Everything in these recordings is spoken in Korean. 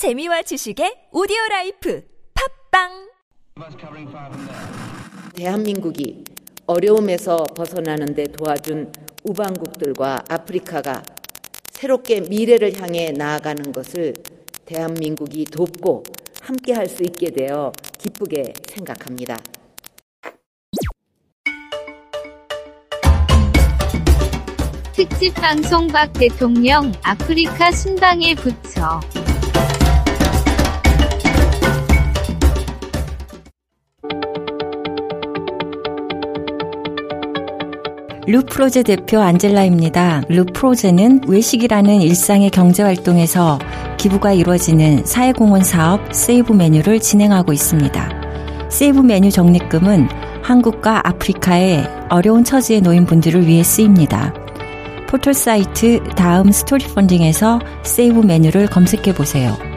재미와 지식의 오디오 라이프 팟빵 대한민국이 어려움에서 벗어나는 데 도와준 우방국들과 아프리카가 새롭게 미래를 향해 나아가는 것을 대한민국이 돕고 함께 할 수 있게 되어 기쁘게 생각합니다. 특집 방송 박 대통령 아프리카 순방에 부쳐 루프로제 대표 안젤라입니다. 루프로제는 외식이라는 일상의 경제활동에서 기부가 이루어지는 사회공헌 사업 세이브 메뉴를 진행하고 있습니다. 세이브 메뉴 적립금은 한국과 아프리카의 어려운 처지에 놓인 분들을 위해 쓰입니다. 포털 사이트 다음 스토리 펀딩에서 세이브 메뉴를 검색해 보세요.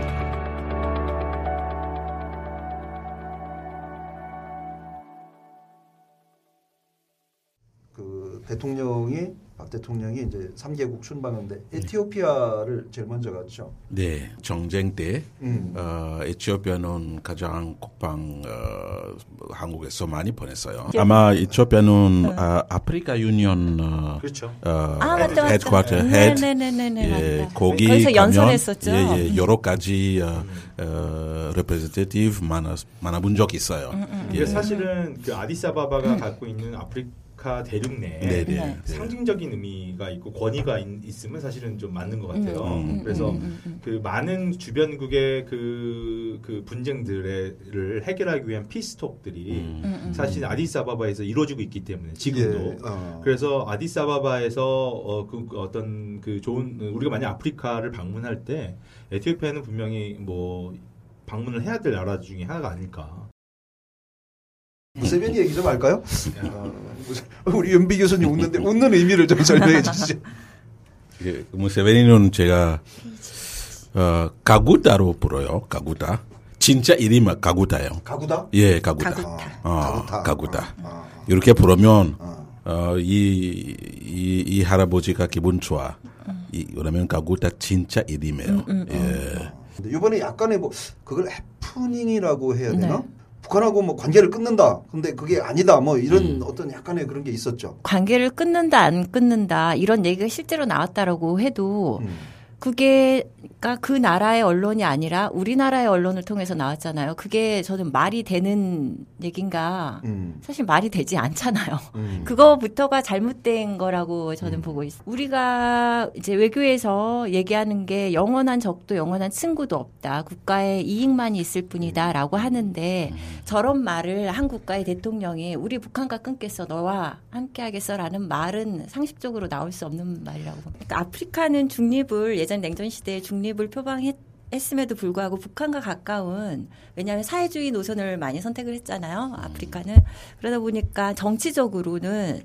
대통령이 박 대통령이 이제 3개국 순방인데 에티오피아를 제일 먼저 갔죠. 네, 전쟁 때 음. 어, 에티오피아는 가장 국방 어, 한국에서 많이 보냈어요. 아마 에티오피아는 아, 아프리카 Union 어, 그렇죠. 어, 아, 맞다. headquarter 헤드 네네네네, 예, 맞다. 거기 거기서 연설했었죠. 예, 예, 여러 가지 어, 어, representative 만나 만나본 적 있어요. 음, 예. 이게 사실은 그 아디사바바가 갖고 있는 아프리카 대륙 내에 네, 네. 네. 상징적인 의미가 있고 권위가 있, 있으면 사실은 좀 맞는 것 같아요. 음, 그래서 음, 음, 그 많은 주변국의 그, 그 분쟁들을 해결하기 위한 피스톡들이 음. 음, 사실 아디사바바에서 이루어지고 있기 때문에 지금도 예, 어. 그래서 아디사바바에서 어, 그 어떤 그 좋은 우리가 만약 아프리카를 방문할 때 에티오피아는 분명히 뭐 방문을 해야 될 나라 중에 하나가 아닐까. 무세베니 얘기 좀 할까요? 어, 우리 윤비 교수님 웃는데 웃는 의미를 좀 설명해 주시죠. 예, 무세베니는 제가 어, 가구다로 불어요. 가구다. 진짜 이름은 가구다예요. 가구다? 예, 가구다. 가구다. 어, 가구다. 가구다. 아, 이렇게 부르면 아. 어, 이, 이, 이 할아버지가 기분 좋아. 이, 그러면 가구다 진짜 이름이에요. 예. 근데 이번에 약간의 뭐 그걸 해프닝이라고 해야 되나? 네. 북한하고 뭐 관계를 끊는다. 근데 그게 아니다. 뭐 이런 음. 어떤 약간의 그런 게 있었죠. 관계를 끊는다 안 끊는다 이런 얘기가 실제로 나왔다라고 해도 음. 그게 그러니까 그 나라의 언론이 아니라 우리나라의 언론을 통해서 나왔잖아요. 그게 저는 말이 되는 얘긴가 음. 사실 말이 되지 않잖아요. 음. 그거부터가 잘못된 거라고 저는 음. 보고 있어요. 우리가 이제 외교에서 얘기하는 게 영원한 적도 영원한 친구도 없다. 국가의 이익만이 있을 뿐이다 라고 하는데 저런 말을 한 국가의 대통령이 우리 북한과 끊겠어 너와 함께 하겠어 라는 말은 상식적으로 나올 수 없는 말이라고 봅니다. 그러니까 아프리카는 중립을 예전 냉전 시대에 중립을 표방했 했음에도 불구하고 북한과 가까운 왜냐하면 사회주의 노선을 많이 선택을 했잖아요. 아프리카는 그러다 보니까 정치적으로는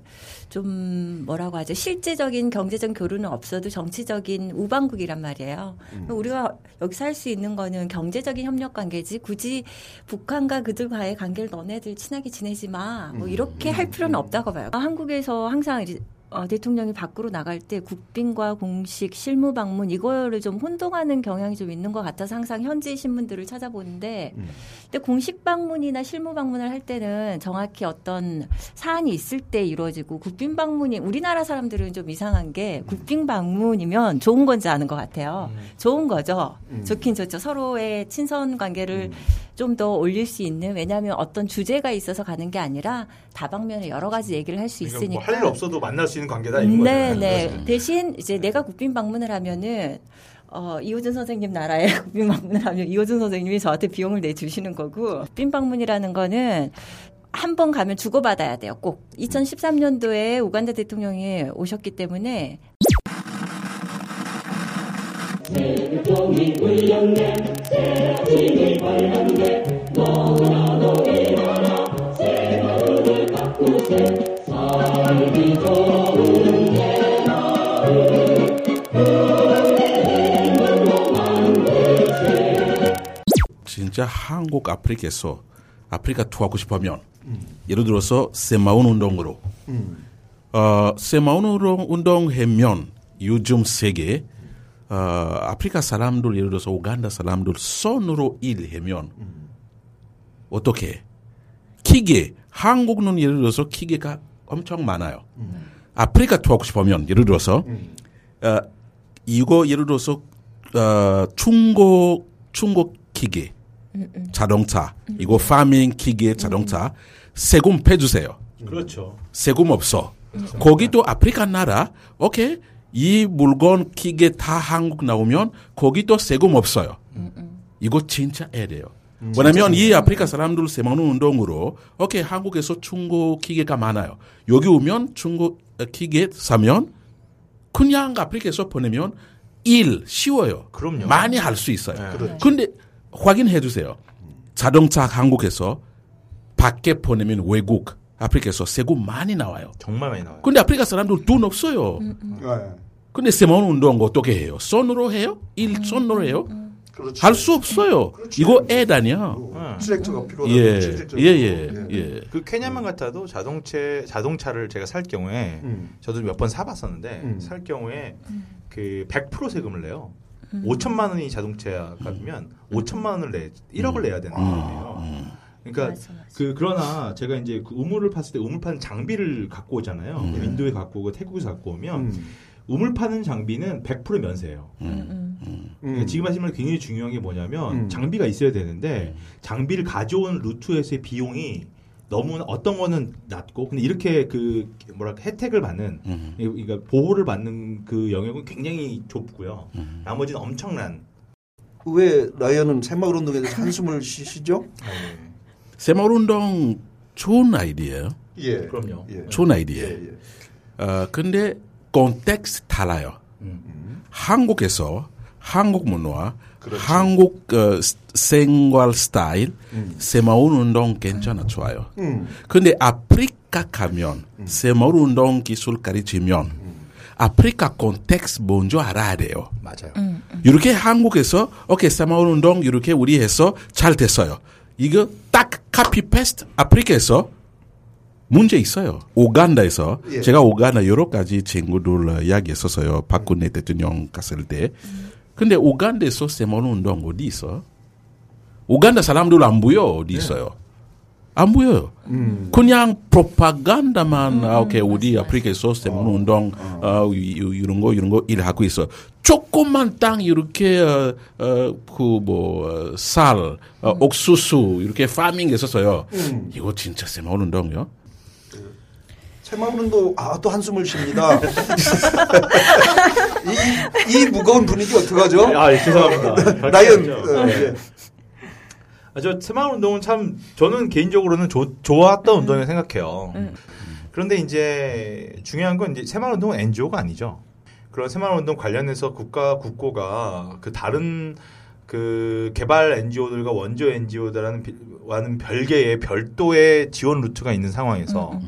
좀 뭐라고 하죠 실제적인 경제적 교류는 없어도 정치적인 우방국이란 말이에요. 우리가 여기서 할 수 있는 거는 경제적인 협력 관계지 굳이 북한과 그들과의 관계를 너네들 친하게 지내지 마. 뭐 이렇게 할 필요는 없다고 봐요. 한국에서 항상 어, 대통령이 밖으로 나갈 때 국빈과 공식 실무 방문 이거를 좀 혼동하는 경향이 좀 있는 것 같아서 항상 현지 신문들을 찾아보는데 음. 근데 공식 방문이나 실무 방문을 할 때는 정확히 어떤 사안이 있을 때 이루어지고 국빈 방문이 우리나라 사람들은 좀 이상한 게 국빈 방문이면 좋은 건지 아는 것 같아요. 좋은 거죠. 음. 좋긴 좋죠. 서로의 친선 관계를 좀 더 올릴 수 있는 왜냐하면 어떤 주제가 있어서 가는 게 아니라 다방면에 여러 가지 얘기를 할수 그러니까 있으니까. 뭐할 일 없어도 만날 수 있는 관계다 이런. 네, 네. 대신 이제 내가 국빈 방문을 하면은 어, 이호준 선생님 나라에 국빈 방문을 하면 이호준 선생님이 저한테 비용을 내주시는 거고 국빈 방문이라는 거는 한 번 가면 주고받아야 돼요. 꼭 2013년도에 우간다 대통령이 오셨기 때문에 진짜 한국 아프리카에서 아프리카 투어하고 싶으면 예를 들어서 세마운 운동으로 음. 어, 세마운 운동 운동하면 요즘 세계 어, 아프리카 사람들 예를 들어서 우간다 사람들 손으로 일하면 어떻게? 기계 한국은 예를 들어서 기계가 엄청 많아요. 아프리카 투어시 보면 예를 들어서 어, 이거 예를 들어서 어, 중국 중국 기계 자동차 이거 파밍 기계 자동차 세금 빼주세요. 그렇죠. 세금 없어. 거기도 아프리카 나라, 오케이. 이 물건 기계 다 한국 나오면 거기도 세금 없어요. 이거 진짜 해야 돼요. 왜냐면 이 아프리카 사람들 세마는 운동으로, 오케이, 한국에서 중국 기계가 많아요. 여기 오면 중국 어, 기계 사면 그냥 아프리카에서 보내면 일 쉬워요. 그럼요. 많이 할 수 있어요. 네. 근데 확인해 주세요. 자동차 한국에서 밖에 보내면 외국 아프리카에서 세금 많이 나와요. 정말 많이 나와요. 근데 아프리카 사람들 돈 없어요. 네. 근데 세마운 운동 어떻게 해요? 손으로 해요? 일 손으로 해요? 그렇죠. 할수 없어요. 그렇죠. 이거 애다냐? 네. 트랙터가 필요하다. 예, 실질적으로. 예, 예, 예. 그 케냐만 같아도 자동차 자동차를 제가 살 경우에 음. 저도 몇 번 사봤었는데 음. 살 경우에 그 100% 세금을 내요. 5천만 원이 자동차가면 5천만 원을 내 1억을 내야 되는 거예요. 그러니까 맞아, 맞아. 그 그러나 제가 이제 그 우물을 팠을 때 우물 파는 장비를 갖고 오잖아요. 음. 인도에 갖고 오고 태국에서 갖고 오면 음. 우물 파는 장비는 100% 면세예요. 음, 그러니까 음. 지금 하신 말 굉장히 중요한 게 뭐냐면 음. 장비가 있어야 되는데 장비를 가져온 루트에서의 비용이 너무 어떤 거는 낮고 근데 이렇게 그 뭐랄까 혜택을 받는 음. 그러니까 보호를 받는 그 영역은 굉장히 좁고요. 음. 나머지는 엄청난 왜 라이언은 새마을 운동에 대해서 한숨을 쉬시죠? 세마을 운동 좋은 아이디어예요. 예. 그럼요. 예. 좋은 예, 아이디어예요. 예. 어, 근데 context 달라요. 음. 한국에서 한국 문화, 그렇죠. 한국 어, 스- 생활 스타일, 음. 새마을 운동 괜찮아 좋아요. 음. 근데 아프리카 가면 새마을 운동 기술 가르치면 아프리카 context 먼저 알아야 돼요. 맞아요. 이렇게 한국에서 오케이 새마을 운동 이렇게 우리 해서 잘 됐어요. 이거 딱 copy paste 아프리카에서 문제 있어요. 오간다에서 예. 제가 오간다 여러 가지 친구들 어, 이야기했었어요. 박근혜 대통령 갔을 때. 근데 오간다에서 세마을 운동 어디 있어? 오간다 사람들 안 보여 어디 있어요? 안 보여요. 음. 그냥 프로파간다만 아, 오케이 우리 아프리카에서 세마을 운동 어, 이- 이- 이런 거 이런 거 일하고 있어. 조그만 땅 이렇게 어, 어 그뭐쌀 어, 옥수수 이렇게 파밍 했었어요. 음. 이거 진짜 세마을 운동이요? 새마을 운동 아또 한숨을 쉽니다. 이, 이 무거운 분위기 어떡하죠? 아, 예, 죄송합니다. 밝혀야죠. 어, 네. 예. 아, 저 새마을 운동은 참 저는 개인적으로는 조- 좋았던 운동이라고 생각해요. 그런데 이제 중요한 건 이제 새마을 운동은 NGO가 아니죠. 그런 새마을 운동 관련해서 국가 국고가 그 다른 그 개발 NGO들과 원조 NGO들과는 와는 별개의 별도의 지원 루트가 있는 상황에서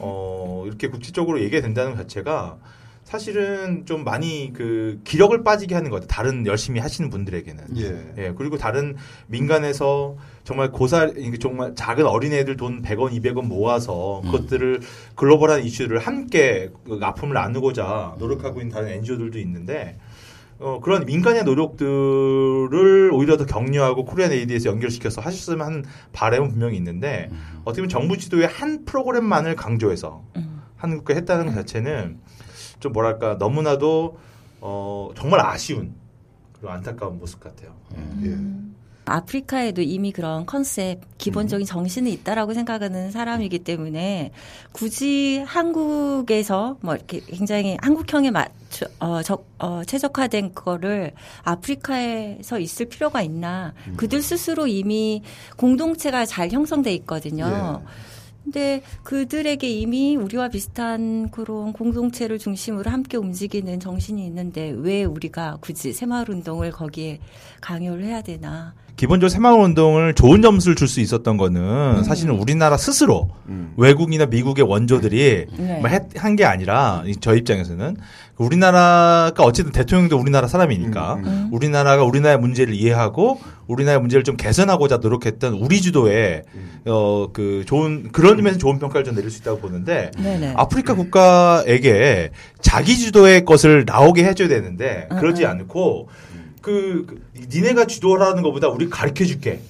어 이렇게 국제적으로 얘기가 된다는 것 자체가 사실은 좀 많이 그 기력을 빠지게 하는 것 같아요. 다른 열심히 하시는 분들에게는. 예. 예, 그리고 다른 민간에서 정말 고사, 이게 정말 작은 어린애들 돈 100원, 200원 모아서 그것들을 글로벌한 이슈를 함께 그 아픔을 나누고자 노력하고 있는 다른 NGO들도 있는데, 어, 그런 민간의 노력들을 오히려 더 격려하고 코리안 에이드에서 연결시켜서 하셨으면 하는 바람은 분명히 있는데, 어떻게 보면 정부 지도의 한 프로그램만을 강조해서 하는 국가 했다는 것 자체는 좀 뭐랄까, 너무나도 어, 정말 아쉬운 그리고 안타까운 모습 같아요. 예. 아프리카에도 이미 그런 컨셉, 기본적인 정신이 있다라고 생각하는 사람이기 때문에 굳이 한국에서 뭐 이렇게 굉장히 한국형에 맞춰, 어, 적, 어, 최적화된 그거를 아프리카에서 있을 필요가 있나. 그들 스스로 이미 공동체가 잘 형성돼 있거든요. 근데 그들에게 이미 우리와 비슷한 그런 공동체를 중심으로 함께 움직이는 정신이 있는데 왜 우리가 굳이 새마을 운동을 거기에 강요를 해야 되나. 기본적으로 새마을 운동을 좋은 점수를 줄 수 있었던 거는 사실은 우리나라 스스로 외국이나 미국의 원조들이 네. 한게 아니라 이- 저 입장에서는 우리나라가 어쨌든 대통령도 우리나라 사람이니까 음. 우리나라가 우리나라의 문제를 이해하고 우리나라의 문제를 좀 개선하고자 노력했던 우리 주도의 어그 좋은 그런 점에서 좋은 평가를 좀 내릴 수 있다고 보는데 네네. 아프리카 국가에게 자기 주도의 것을 나오게 해줘야 되는데 음, 그러지 음. 않고 그, 그 니네가 주도하라는 것보다 우리 가르쳐 줄게.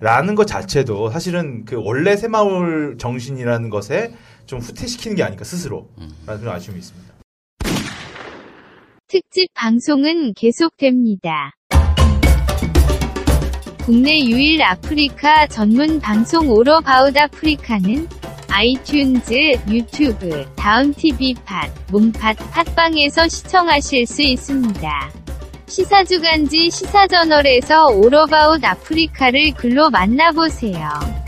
라는 것 자체도 사실은 그 원래 새마을 정신이라는 것에 좀 후퇴시키는 게 아닐까 스스로 라는 그런 아쉬움이 있습니다. 특집 방송은 계속됩니다. 국내 유일 아프리카 전문 방송 All About 아프리카는 아이튠즈, 유튜브, 다음TV 팟, 몽팟, 팟빵에서 시청하실 수 있습니다. 시사주간지 시사저널에서 All About 아프리카를 글로 만나보세요.